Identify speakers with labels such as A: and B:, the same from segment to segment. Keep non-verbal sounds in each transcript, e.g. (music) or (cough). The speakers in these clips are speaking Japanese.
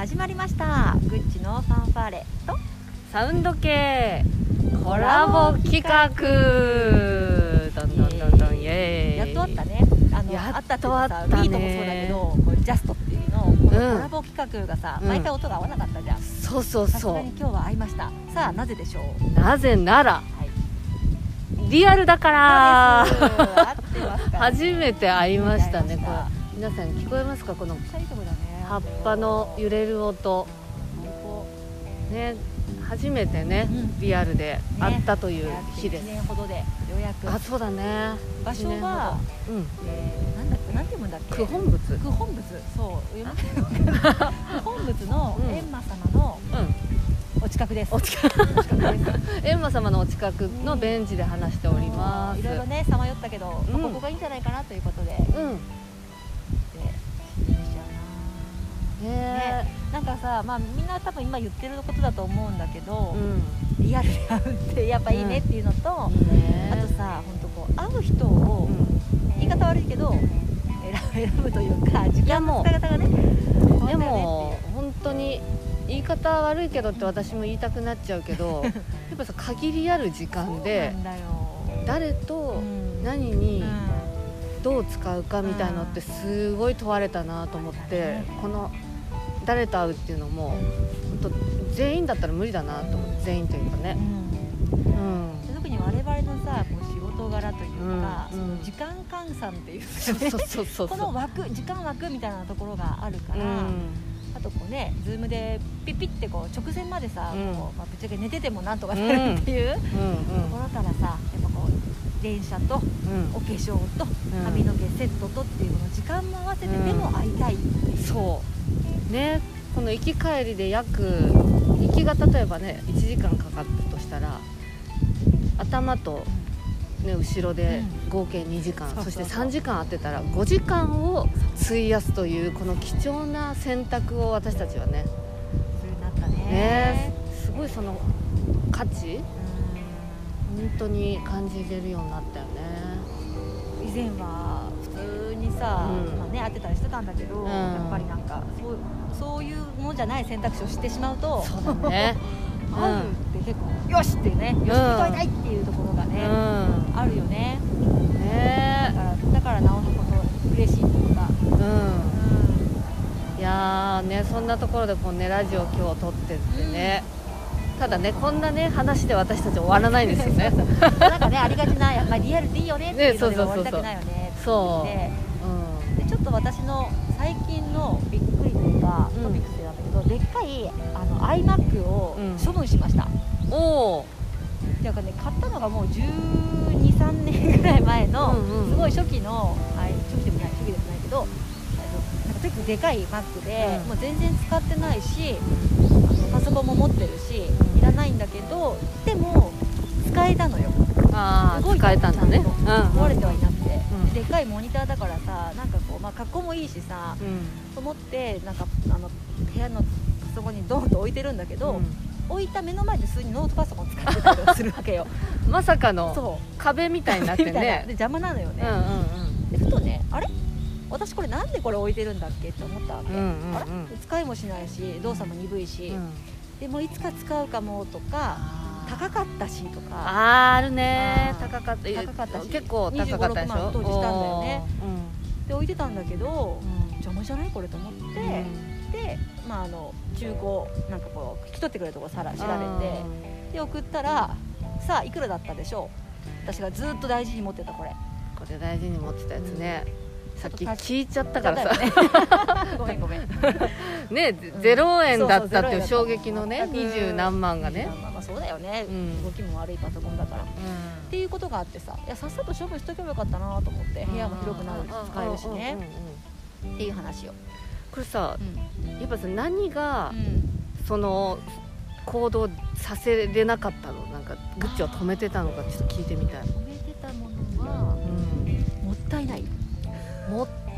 A: 始まりました。グッチのファンファーレと
B: サウンド系コラボ企画。どんどんどんどんイエーイ。
A: やっとあったね。あの
B: や
A: あったっていうかさ
B: あったね
A: ビートもそうだけどこうジャストっていうのこのコラボ企画がさ、
B: うん。
A: 毎回音が合わなかったじゃん。
B: そうそう
A: さす
B: そ
A: がに今日は合いました。さあなぜでしょう？
B: うなぜなら
A: はい。
B: リアルだから。
A: そうです。合ってますから (laughs)
B: 初めて会いましたね。これ皆さん聞こえますか？この
A: めっちゃいいとこだね
B: 葉っぱの揺れる音。ね初めてね、
A: うん。
B: リアルで会ったという日で
A: 1
B: す、
A: 年ほどでようやく。
B: あそうだね。
A: 場所は、
B: うん。
A: えー、なんだっけなんて読むんだっけ？
B: 九本仏。
A: 九本仏。そう読めない九本仏の
B: うん。
A: 閻魔様の
B: うん。
A: お近くです、
B: お近く。閻魔様のお近くのベンチで話しております。
A: いろいろねさまよったけど、ここがいいんじゃないかなということで、で。
B: うんね。
A: なんかさまあみんな多分今言ってることだと思うんだけど
B: う、ん。
A: リアルで会うってやっぱいいねっていうのと、
B: ね。
A: あとさ本当こう会う人を、言い方悪いけど選 (laughs) 選ぶというか時間の使い方がね
B: うんでも本当に言い方悪いけどって私も言いたくなっちゃうけど (laughs) やっぱさ限りある時間で誰と
A: うん。
B: 何に
A: うん。
B: どう使うかみたいのってすごい問われたなと思ってこの誰と会うっていうのも本当全員だったら無理だなと思って全員というかね。うん。
A: 特に我々のさこう仕事柄というか、
B: うん
A: その時間換算っていうかこの枠時間枠みたいなところがあるから、
B: うん。
A: あとこうねズームでピッピッてこう直前までさ、
B: うん。
A: こうまあ、ぶっちゃけ寝ててもなんとかなるっていう、と
B: うん
A: ころからさやっぱこう電車と
B: うん。
A: お化粧と
B: うん。
A: 髪の毛セットとっていうこの時間も合わせて
B: うん。
A: でも会いたいっていう、
B: そう。ね。この行き帰りで約行きが例えばね1時間かかったとしたら頭と、ね、後ろで合計2時間、
A: そうそうそ
B: して3時間あってたら5時間を費やすというこの貴重な選択を私たちはね。
A: それになったね。
B: ね。すごいその価値
A: う
B: 本当に感じれるようになったよね。
A: ん以前は普通にさ、
B: うん。
A: まあね、会ってたりしてたんだけど、
B: ん。
A: やっぱりなんかそうそういうものじゃない選択肢を知ってしまうと
B: そうだね。(laughs)
A: 会うって結構よしっていうね、よし人いないっていうところがね、
B: う
A: あるよね。
B: ね。
A: からだからなおのこと嬉しいというか、
B: うん。
A: う
B: いやーねそんなところでこうねラジオ今日撮ってってね、ただねこんなね話で私たち終わらないんですよね。
A: ん、なんかねありがちなやっぱリアルでいいよねっていうので
B: ねそう
A: 終わりたくないよね
B: そう
A: でちょっと私の最近のびっくりというか、
B: うん。
A: トピックスなんだけどでっかいあの iMac を
B: うん
A: 処分しました、
B: ん。おお
A: っていうかね買ったのがもう123年ぐらい前の、
B: うんうん。
A: すごい初期の、はい、初期でもない初期でもないけどあのなんか結構でかい Mac で、
B: うん。
A: もう全然使ってないしパソコンも持ってるしないんだけどでも使えたのよ。
B: ああ使えたんだね。
A: 壊れてはいなくて、
B: うん。
A: ででかいモニターだからさなんかこう、まあ、格好もいいしさ、
B: うん。
A: と思ってなんかあの部屋のパソコンにドーンと置いてるんだけど、置いた目の前で普通にノートパソコン使ってたりするわけよ。
B: う (laughs) んまさかの
A: そう。
B: 壁みたいになって
A: みたいな。で
B: ね
A: 邪魔なのよね、
B: うんうん
A: でふとねあれ？私これなんでこれ置いてるんだっけ？って思ったわけ、
B: うんうんうん。
A: あれ？使いもしないし動作も鈍いし、
B: うんうん
A: でもいつか使うかもとか高かったしとか。
B: あーあるね。高かった。
A: 高かったし。
B: 結構高かったでしょ
A: ？25 6万当時したんだよね。
B: お
A: で置いてたんだけど
B: ーうん。
A: 邪魔じゃないこれと思って、で、まあ、あの中古なんかこう引き取ってくれるところさら調べてで送ったらさあいくらだったでしょう？私がずっと大事に持ってたこれ。
B: これ大事に持ってたやつね、さっき聞いちゃったからさ。
A: ね。(laughs) ごめんごめん。
B: ねゼロ円だったっていう衝撃のね二十何万がね。
A: まあまあそうだよね、
B: うん。
A: 動きも悪いパソコンだから。っていうことがあってさいやさっさと処分しとけばよかったなと思って部屋も広くなるし使えるしね。
B: うんうんうんうん。
A: っていう話を、
B: これさ
A: うん。
B: やっぱさ何が
A: うん。
B: その行動させれなかったの？なんかグッチを止めてたのかちょっと聞いてみたい、
A: 止めてたものは
B: うん。
A: もったいない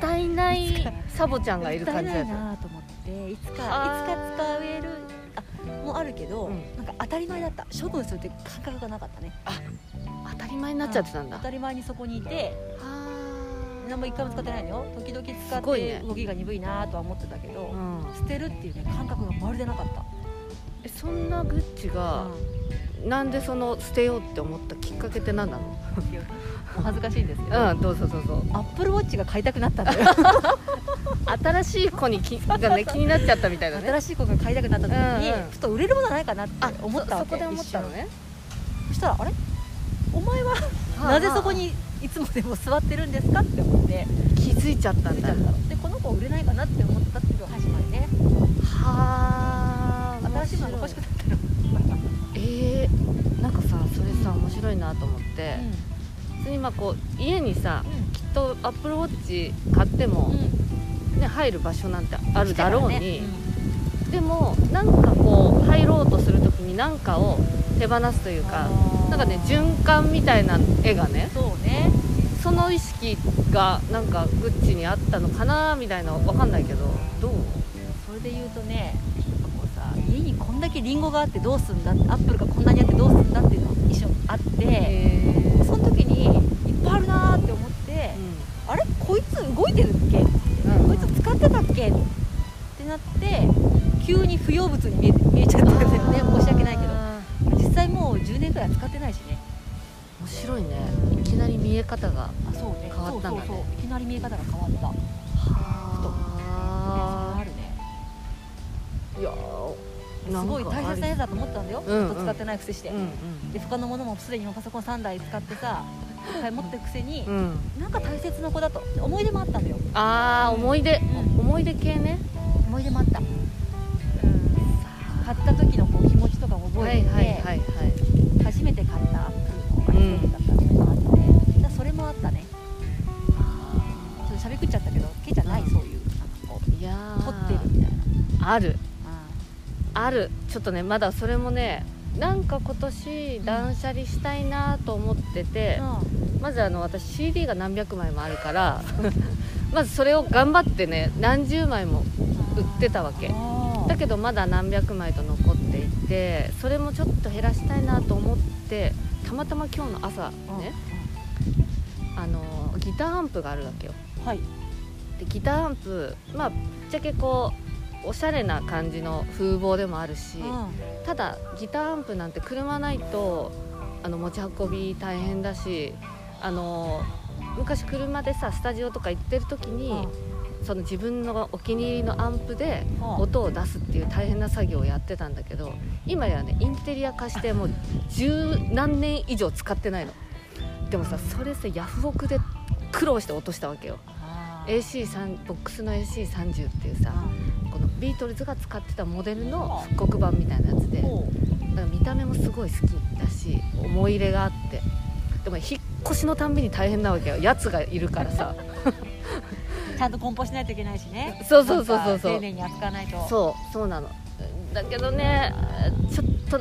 B: もったいないサボちゃんがいる感じだった。
A: なと思っていつかいつか使えるあもあるけど、
B: うん。
A: なんか当たり前だった。処分するって感覚がなかったね。
B: 当たり前になっちゃってたんだ。
A: 当たり前にそこにいて
B: あ
A: 何も一回も使ってないのよ。時々使って動きが鈍いなとは思ってたけど、
B: うん。
A: 捨てるっていうね感覚がまるでなかった、
B: えそんなグッチが、なんでその捨てようって思ったきっかけって何なの？(laughs)
A: 恥ずかしいんですけど、
B: うんどうぞどうぞ。
A: アップルウォッチが買いたくなったんだよ。(laughs)
B: 新しい子にきがね (laughs) 気になっちゃったみたいなね。
A: 新しい子が買いたくなった時に、
B: うんうん。
A: ちょっと売れるものないかなって思ったわけ
B: そそこで思ったのね。
A: そしたらあれ？お前はなぜそこにいつもでも座ってるんですかって思って。
B: 気づいちゃったんだ。
A: でこの子売れないかなって思ったっていうのが始まりね。
B: はあ
A: 新しいものが欲しく
B: えー、なんかさそれさ面白いなと思って、普通にまあこう家にさきっとアップルウォッチ買っても、ね、入る場所なんてあるだろうに、でもなんかこう入ろうとする時に何かを手放すというかなんかね循環みたいな絵がね
A: そうね。
B: その意識がなんかグッチにあったのかなみたいなわかんないけどどう？
A: それで言うとねんだけリンゴがあってどうすんだってアップルがこんなにあってどうすんだっていうのが一緒にあって
B: え
A: その時にいっぱいあるなーって思って、あれ？こいつ動いてるっけ？こいつ使ってたっけ？ってなって急に不要物に見え見えちゃったんだよね。申し訳ないけど。実際もう10年くらい使ってないしね。
B: 面白いね。いきなり見え方が変わったんだね。
A: そうそうそう。いきなり見え方が変わった。
B: は
A: あるね。
B: いや
A: すごい大切なやつだと思ったんだよ、ずっと使ってないくせして、
B: うん
A: で他のものもすでにパソコン3台使ってさ持ってるくせになんか大切な子だと思い出もあったんだよ。
B: ああ思い出、
A: うん。
B: 思い出系ね。
A: 思い出もあった、うん、買った時のこう気持ちとかも覚えてて、
B: はいはい
A: 初めて買ったアップルの iPhone だったっていうのがあって、だからそれもあったね。ちょっとしゃべくっちゃったけどけじゃない、
B: うん
A: そういうなんかこう
B: いや
A: ってるみたいな。
B: ある
A: あ
B: ある。ちょっとねまだそれもねなんか今年断捨離したいなと思ってて、まずあの私 CD が何百枚もあるから (laughs) まずそれを頑張ってね何十枚も売ってたわけ。だけどまだ何百枚と残っていてそれもちょっと減らしたいなと思ってたまたま今日の朝ね、あのギターアンプがあるわけよ。
A: はい。
B: でギターアンプまあぶっちゃけこうおしゃれな感じの風貌でもあるし、ただギターアンプなんて車ないとあの持ち運び大変だしあの昔車でさスタジオとか行ってる時に、その自分のお気に入りのアンプで音を出すっていう大変な作業をやってたんだけど今やねインテリア化してもう十何年以上使ってないの。でもさそれさヤフオクで苦労して落としたわけよ。AC3 ボックスの AC30 っていうさこのビートルズが使ってたモデルの復刻版みたいなやつでだから見た目もすごい好きだし思い入れがあって。でも引っ越しのたんびに大変なわけよ。やつがいるからさ。(laughs)
A: ちゃんと梱包しないといけないしね。
B: そうそうそうそう。そう
A: 丁寧に扱わないと。
B: そうそうなの。だけどねちょっと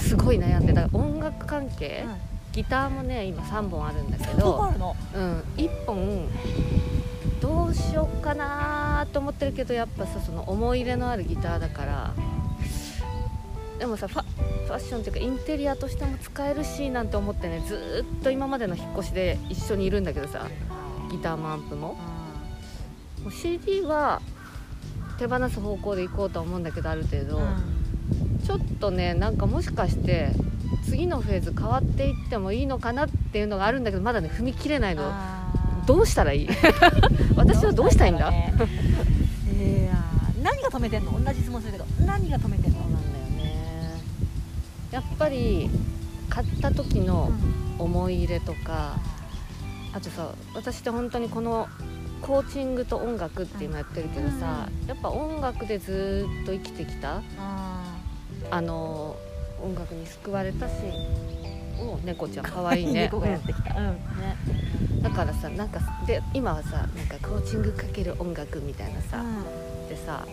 B: すごい悩んでだから音楽関係、
A: うん。
B: ギターもね今3本あるんだけ
A: ど。こ
B: ど
A: あるの？
B: うん、1本どうしようかなと思ってるけどやっぱさその思い入れのあるギターだから。でもさファファッションっていうかインテリアとしても使えるしなんて思ってねずっと今までの引っ越しで一緒にいるんだけどさギターもアンプも。もう CD は手放す方向で行こうと思うんだけどある程度、ちょっとねなんかもしかして次のフェーズ変わっていってもいいのかなっていうのがあるんだけどまだね踏み切れないの。どうしたらいい？(laughs) 私はどうしたいんだ？
A: いや何が止めてんの？同じ質問するけど何が止めてんの？
B: そうなんだよね。やっぱり買った時の思い入れとかあとさ私って本当にこのコーチングと音楽って今やってるけどさ、やっぱ音楽でずっと生きてきた？あの音楽に救われたしお猫ちゃんかわいいね。
A: 猫がやってきた、うん。
B: ねだからさなんかで今はさなんかコーチングかける音楽みたいなさ、でさ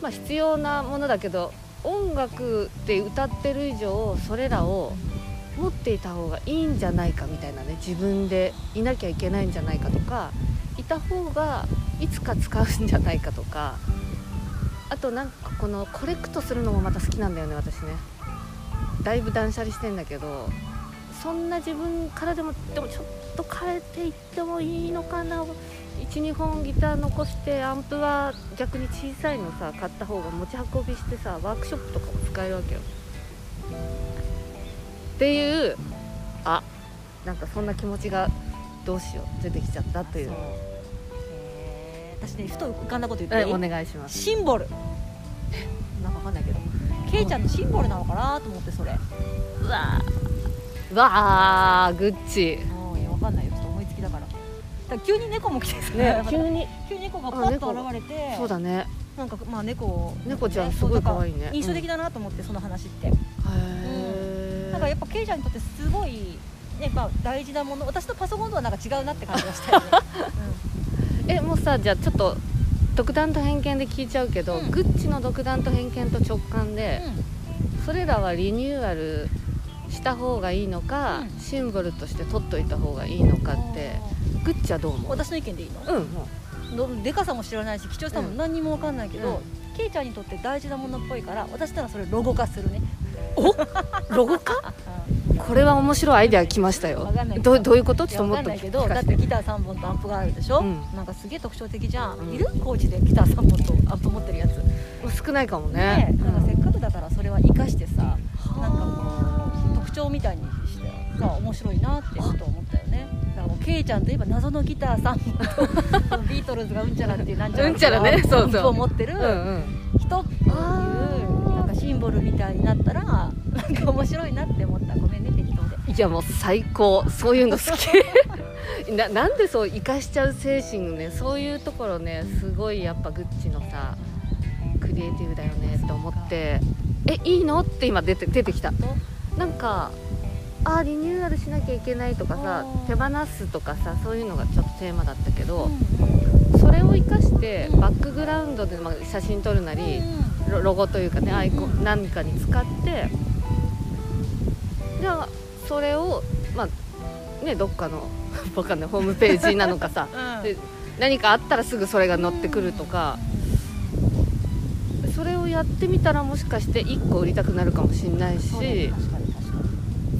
B: まあ必要なものだけど音楽で歌ってる以上それらを持っていた方がいいんじゃないかみたいなね自分でいなきゃいけないんじゃないかとかいた方がいつか使うんじゃないかとかあとなんかこのコレクトするのもまた好きなんだよね私ね。だいぶ断捨離してんだけどそんな自分からでもでもちょっと変えていってもいいのかな。12本ギター残してアンプは逆に小さいのさ買った方が持ち運びしてさワークショップとかも使えるわけよ。っていうあなんかそんな気持ちがどうしよう出てきちゃったという。
A: 私ねふと浮かんだこと言って
B: お願いします。
A: シンボル。なんかわかんないけど。ケイちゃんのシンボルなのかなと思ってそれ。
B: うわー。うわーグッチ。
A: うん急に猫も来てさ、
B: ね (laughs) 急に。
A: 急に猫がパッと現れて
B: そうだね。
A: なんかまあ猫
B: 猫ちゃんすごい可愛いね。
A: 印象的だなと思ってその話って、
B: へえ
A: なんかやっぱケイちゃんにとってすごいねまあ大事なもの私とパソコンとはなんか違うなって感じがしたよね、(laughs)
B: えもうさじゃあちょっと独断と偏見で聞いちゃうけど、
A: うん。
B: グッチの独断と偏見と直感で、それらはリニューアルした方がいいのか、
A: うん。
B: シンボルとして取っといた方がいいのかってグッチはどう思う？
A: 私の意見でいいの？
B: うん
A: でかさも知らないし貴重さも
B: うん。
A: 何にも分かんないけど、ケイちゃんにとって大事なものっぽいから私ならそれロゴ化するね。
B: うロゴか (laughs) これは面白いアイデア来ましたよ。
A: ど
B: どういうこと？ちょっと
A: いや
B: もっと
A: 分かんないけどだってギター3本とアンプがあるでしょ、
B: うん。
A: なんかすげえ特徴的じゃん、
B: うん。
A: いる？コーチでギター3本とアンプ持ってるやつ。ね
B: 少ないかもね。
A: なんかせっかくだからそれは生かしてさ、なんか
B: は
A: こう特徴みたいにしてさ面白いなってふと思ったよねだからもうケイちゃんといえば謎のギター3本とそのビートルズがうんちゃらっていうなんちゃら
B: うんちゃらね。そうそう。
A: を持ってる人っていうなんかシンボルみたいになったらなんか面白いなって思った。ごめんね適当で。
B: いやもう最高。そういうの好き。(laughs) ななんでそう生かしちゃう精神ねそういうところねすごいやっぱグッチのさクリエイティブだよねって思って。えいいの？って今出て出てきた。なんかあーリニューアルしなきゃいけないとかさ手放すとかさそういうのがちょっとテーマだったけど
A: う
B: それを生かして
A: うん。
B: バックグラウンドでまあ写真撮るなりロロゴというかねアイコ
A: うん
B: ン何かに使ってじゃあそれをまあねどっかの (laughs) わかんないホームページなのかさ (laughs)
A: ん。
B: で何かあったらすぐそれが載ってくるとかそれをやってみたらもしかして1個売りたくなるかもしれないし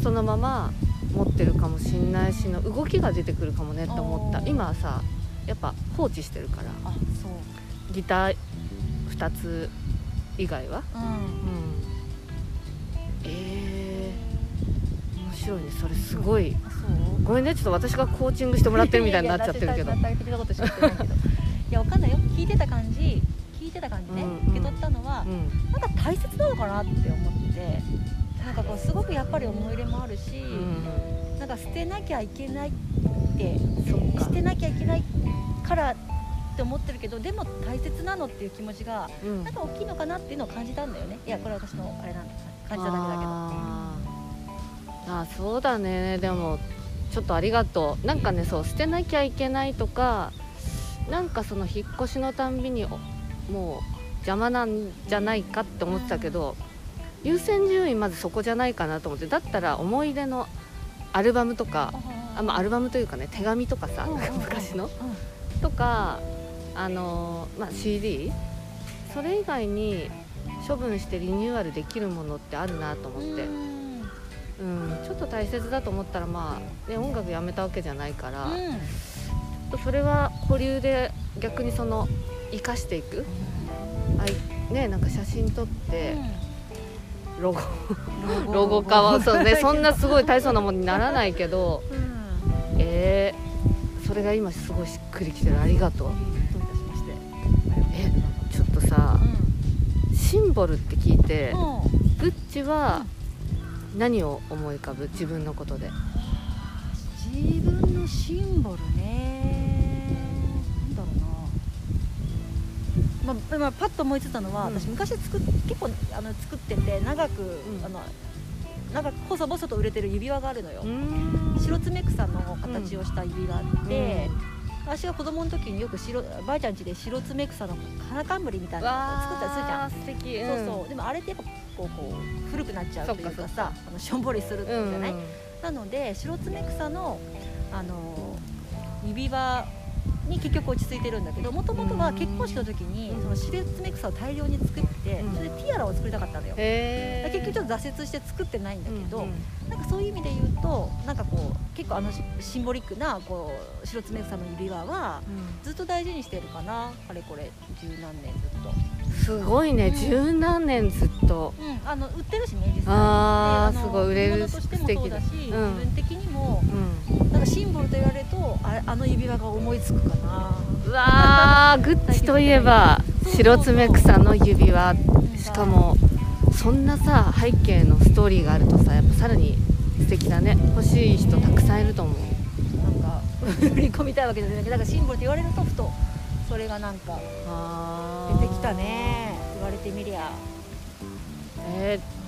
A: そ
B: のまま持ってるかもしれないしの動きが出てくるかもねって思った。今はさやっぱ放置してるから。
A: あそう。
B: ギター2つ以外は？
A: うん。
B: うん。えー、面白いね。それすごい。ごめんね。ちょっと私がコーチングしてもらってるみたいになっちゃってるけど。
A: いや (laughs) わかんないよ。聞いてた感じ。聞いてた感じね、
B: うんうん。
A: 受け取ったのは、
B: うん。
A: なんか大切なのかなって思ってなんかこうすごくやっぱり思い入れもあるし、
B: うん。
A: なんか捨てなきゃいけないって
B: そっか。
A: 捨てなきゃいけないからって思ってるけどでも大切なのっていう気持ちが
B: うん。
A: なんか大きいのかなっていうのを感じたんだよね。いやこれは私のあれなんだ感じただけだけど。
B: あー。あーそうだね。でもちょっとありがとう。なんかねそう捨てなきゃいけないとかなんかその引っ越しのたんびにおもう邪魔なんじゃないかって思ってたけど優先順位まずそこじゃないかなと思ってだったら思い出のアルバムとかあ、まあ、アルバムというかね手紙とかさ
A: うんうんうん
B: 昔の
A: うん
B: とかあのーまあ、CD それ以外に処分してリニューアルできるものってあるなと思って、うん、ちょっと大切だと思ったらまあ、ね、音楽やめたわけじゃないから、ちょっとそれは保留で逆にその生かしていく。あいねなんか写真撮ってロゴ。
A: うん
B: ロゴ化は (laughs) そう、ね、そんなすごい大層なものにならないけど。
A: うん。
B: えー、それが今すごいしっくりきてる。ありがとう。えちょっとさシンボルって聞いてグッチは何を思い浮かぶ自分のことで。
A: 自分のシンボルねまあまあ、パッと思いついたのは、
B: うん。
A: 私昔作っ結構あの作ってて長く、
B: ん。
A: あの長く細々と売れてる指輪があるのよ、
B: ん。
A: 白爪草の形をした指輪があって、私が子供の時によく白ばあちゃん家で白爪草の花冠みたいなのを作ったりするじゃん。
B: 素敵。
A: そうそう。でもあれってやっぱこうこう古くなっちゃうというかさあのしょんぼりするじゃない、
B: うんうん。
A: なので白爪草のあの指輪に結局落ち着いてるんだけどもともとは結婚式の時にそのシルツメ草を大量に作って
B: うん。
A: それでティアラを作りたかったのよ。結局ちょっと挫折して作ってないんだけど、なんかそういう意味で言うとなんかこう結構あのシシンボリックなこう白爪草の指輪はずっと大事にしてるかなかれこれ十何年ずっと、
B: すごいね
A: うん。
B: 十何年ずっと。
A: うん、あの売ってるしね実際。
B: あー
A: での
B: すごい売れる素敵だ。うん。
A: 自分的にもああの指輪が思いつくかな。
B: うわー (laughs) グッチといえば白爪草の指輪。しかもそんなさ背景のストーリーがあるとさやっぱさらに素敵だね。欲しい人たくさんいると思う。
A: なんか (laughs) 売り込みたいわけじゃない。けどシンボルって言われるとふとそれがなんか
B: あ
A: 出てきたね。言われてみりゃ。
B: えー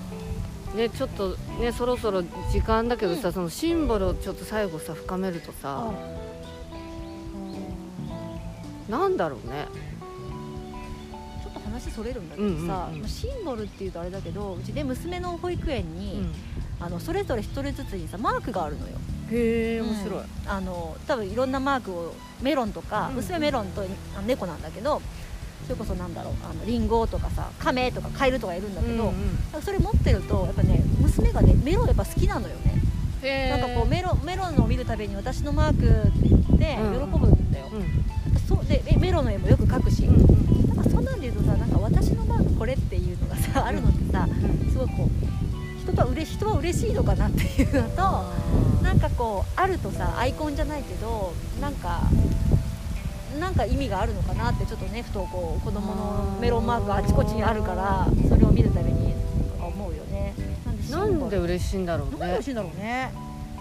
B: ねちょっとねそろそろ時間だけどさ、
A: うん。
B: そのシンボルをちょっと最後さ深めるとさなんだろうね。
A: ちょっと話それるんだけどさ、
B: うんうんうん。
A: シンボルっていうとあれだけどうちね娘の保育園に、あのそれぞれ一人ずつにさマークがあるのよ。
B: へえ
A: うん。あの多分いろんなマークをメロンとか、
B: うん
A: 娘メロンと猫なんだけどそれこそなんだろうあのリンゴとかさカメとかカエルとかいるんだけど、
B: うんうん
A: それ持ってるとやっぱね娘がねメロンやっぱ好きなのよね、なんかこうメロンメロンを見るたびに私のマークって言って
B: うん。
A: 喜ぶんだよ、
B: うん
A: そうでえメロンの絵もよく描くし、
B: うんうん。
A: なんかそんなんで言うとさなんか私のマークこれっていうのがさあるのってさすごいこう人とはうれ人は嬉しいのかなっていうのとなんかこうあるとさアイコンじゃないけどなんかなんか意味があるのかなってちょっとねふとこう子供のメロンマークがあちこちにあるからそれを見るたびに思うよね。なんで
B: 嬉しいんだろうね。
A: なんで嬉しいんだろうね。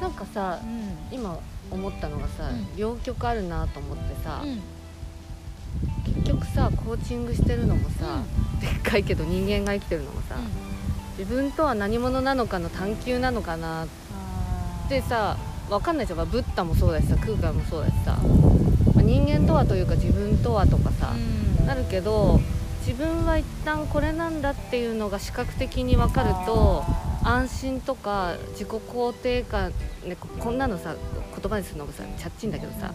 B: なんかさ
A: うん。
B: 今思ったのがさ、
A: うん。
B: 両極あるなと思ってさ、
A: うん
B: さコーチングしてるのもさ、でっかいけど人間が生きてるのもさ、自分とは何者なのかの探求なのかな。ってさ分かんないじゃん。まあブッダもそうだしさ空海もそうだしさ、まあ人間とはというか自分とはとかさ、
A: うん。
B: なるけど自分は一旦これなんだっていうのが視覚的に分かると安心とか自己肯定感、ね、ここんなのさ言葉にするのもさチャッチンだけどさ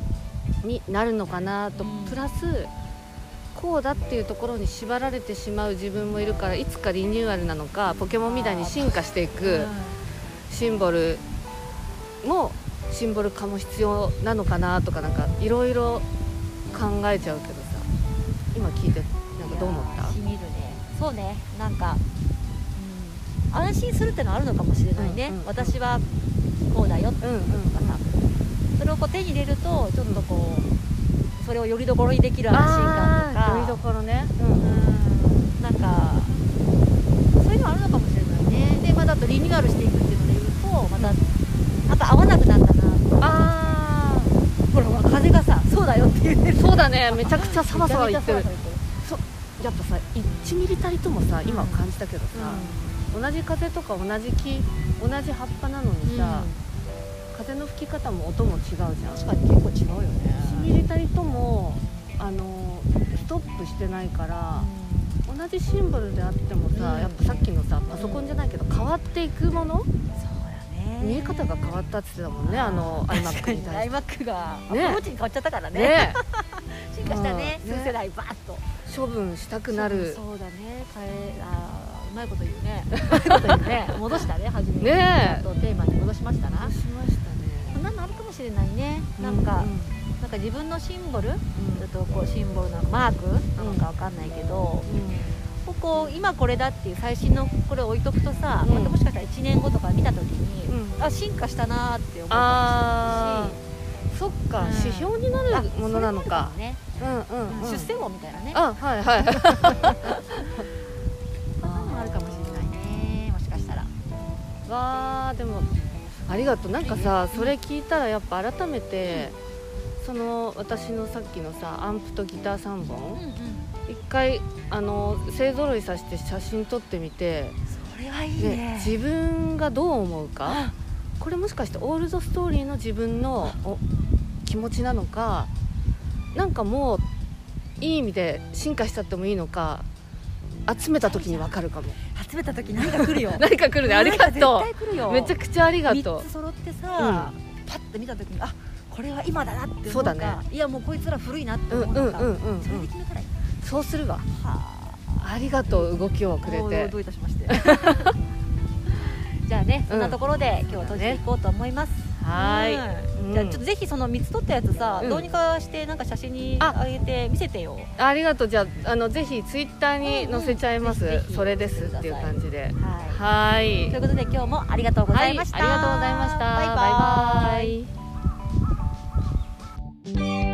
B: になるのかなと、
A: うん。
B: プラスこうだっていうところに縛られてしまう自分もいるからいつかリニューアルなのかポケモンみたいに進化していくシンボルもシンボル化も必要なのかなとかなんかいろいろ考えちゃうけどさ。今聞いてなんかどう思った？
A: しみるね。そうね。なんか、うん、安心するってのはあるのかもしれないね、
B: うんうんうん
A: 私はこうだよって
B: うんうん
A: とかさ、それをこう手に入れるとちょっとこうそれをよりどころにできる安心感
B: よりどころね。
A: うん。なんかそういうのあるのかもしれないね。でまだとリニューアルしていくっていうので言うとまたなん。か合わなくなったなと。か
B: あ
A: ほらほら風がさそうだよって言って
B: そうだね。めちゃくちゃサバサバ言ってる。
A: めちゃめちゃサバサバ
B: やっぱさ1ミリたりともさ今感じたけどさ、同じ風とか同じ木同じ葉っぱなのにさ、風の吹き方も音も違うじゃん。
A: 確かに結構違うよね。
B: 1ミリたりともあのストップしてないから、同じシンボルであってもさ、
A: うん。
B: やっぱさっきのさパソコンじゃないけど変わっていくもの、見え方が変わったって言ってたもんねあの iMac
A: に
B: に対して。
A: iMac がアプ
B: ね
A: ローチに変わっちゃったからね。
B: ね。(laughs)
A: 進化したね。
B: うん。ね
A: 数世代バーッと。
B: 処分したくなる。
A: そうだね。変えあーうまいこと言うね。うまいこと言うね。(laughs) (laughs) 戻したね初めに。
B: ね
A: とテーマに戻しましたな。
B: しましたね。
A: そんなのあるかもしれないね。なんか、なんか自分のシンボル、ちょっとこうシンボルなのマーク？なのかわかんないけど、ここ今これだっていう最新のこれ置いとくとさ、
B: うん。
A: またもしかしたら1年後とか見た時に、
B: うん。
A: あ進化したなーって思うか
B: あ
A: もし
B: そっか、
A: うん。
B: 指標にな
A: れないし
B: るものなのか。
A: ね、
B: うんうん、うん、
A: 出世王みたいなね。
B: あはいはい。(laughs)
A: あるかもしれないねもしかしたら。
B: わーでもありがとう。なんかさそれ聞いたらやっぱ改めて、その私のさっきのさアンプとギター3
A: うん
B: 本
A: うん。
B: 一回あの勢ぞろいさせて写真撮ってみて
A: それはいい
B: で
A: ね
B: 自分がどう思うか？これもしかしてオールドストーリーの自分のお気持ちなのか？なんかもういい意味で進化しちゃってもいいのか？集めた時に分かるかも。
A: 集めた時何か来るよ。(laughs)
B: 何か来るね。ありがとう。めちゃくちゃありがと
A: 3つ揃ってさ、パッて見た時にあこれは今だなって思うか
B: そうだね。
A: いやもうこいつら古いなって思
B: うんうん
A: うのか、
B: うんうん、
A: それで決めたらいい
B: そうするわ。
A: は
B: あ。りがとう動きをくれて。
A: どういたしまして。(laughs) じゃあねそんなところで、今日は閉じていこうと思います。
B: はーい。
A: うん。
B: うん。
A: じゃあちょっとぜひその3つ撮ったやつさ、
B: うん。
A: どうにかしてなんか写真に
B: あ。
A: あげて見せてよ。
B: ありがとう。じゃああのぜひツイッターに載せちゃいます、
A: うんうん
B: それですっていう感じで。
A: は
B: はい。
A: ということで今日もありがとうございました、
B: はい、ありがとうございました。
A: バイバイ。
B: バイバイ Música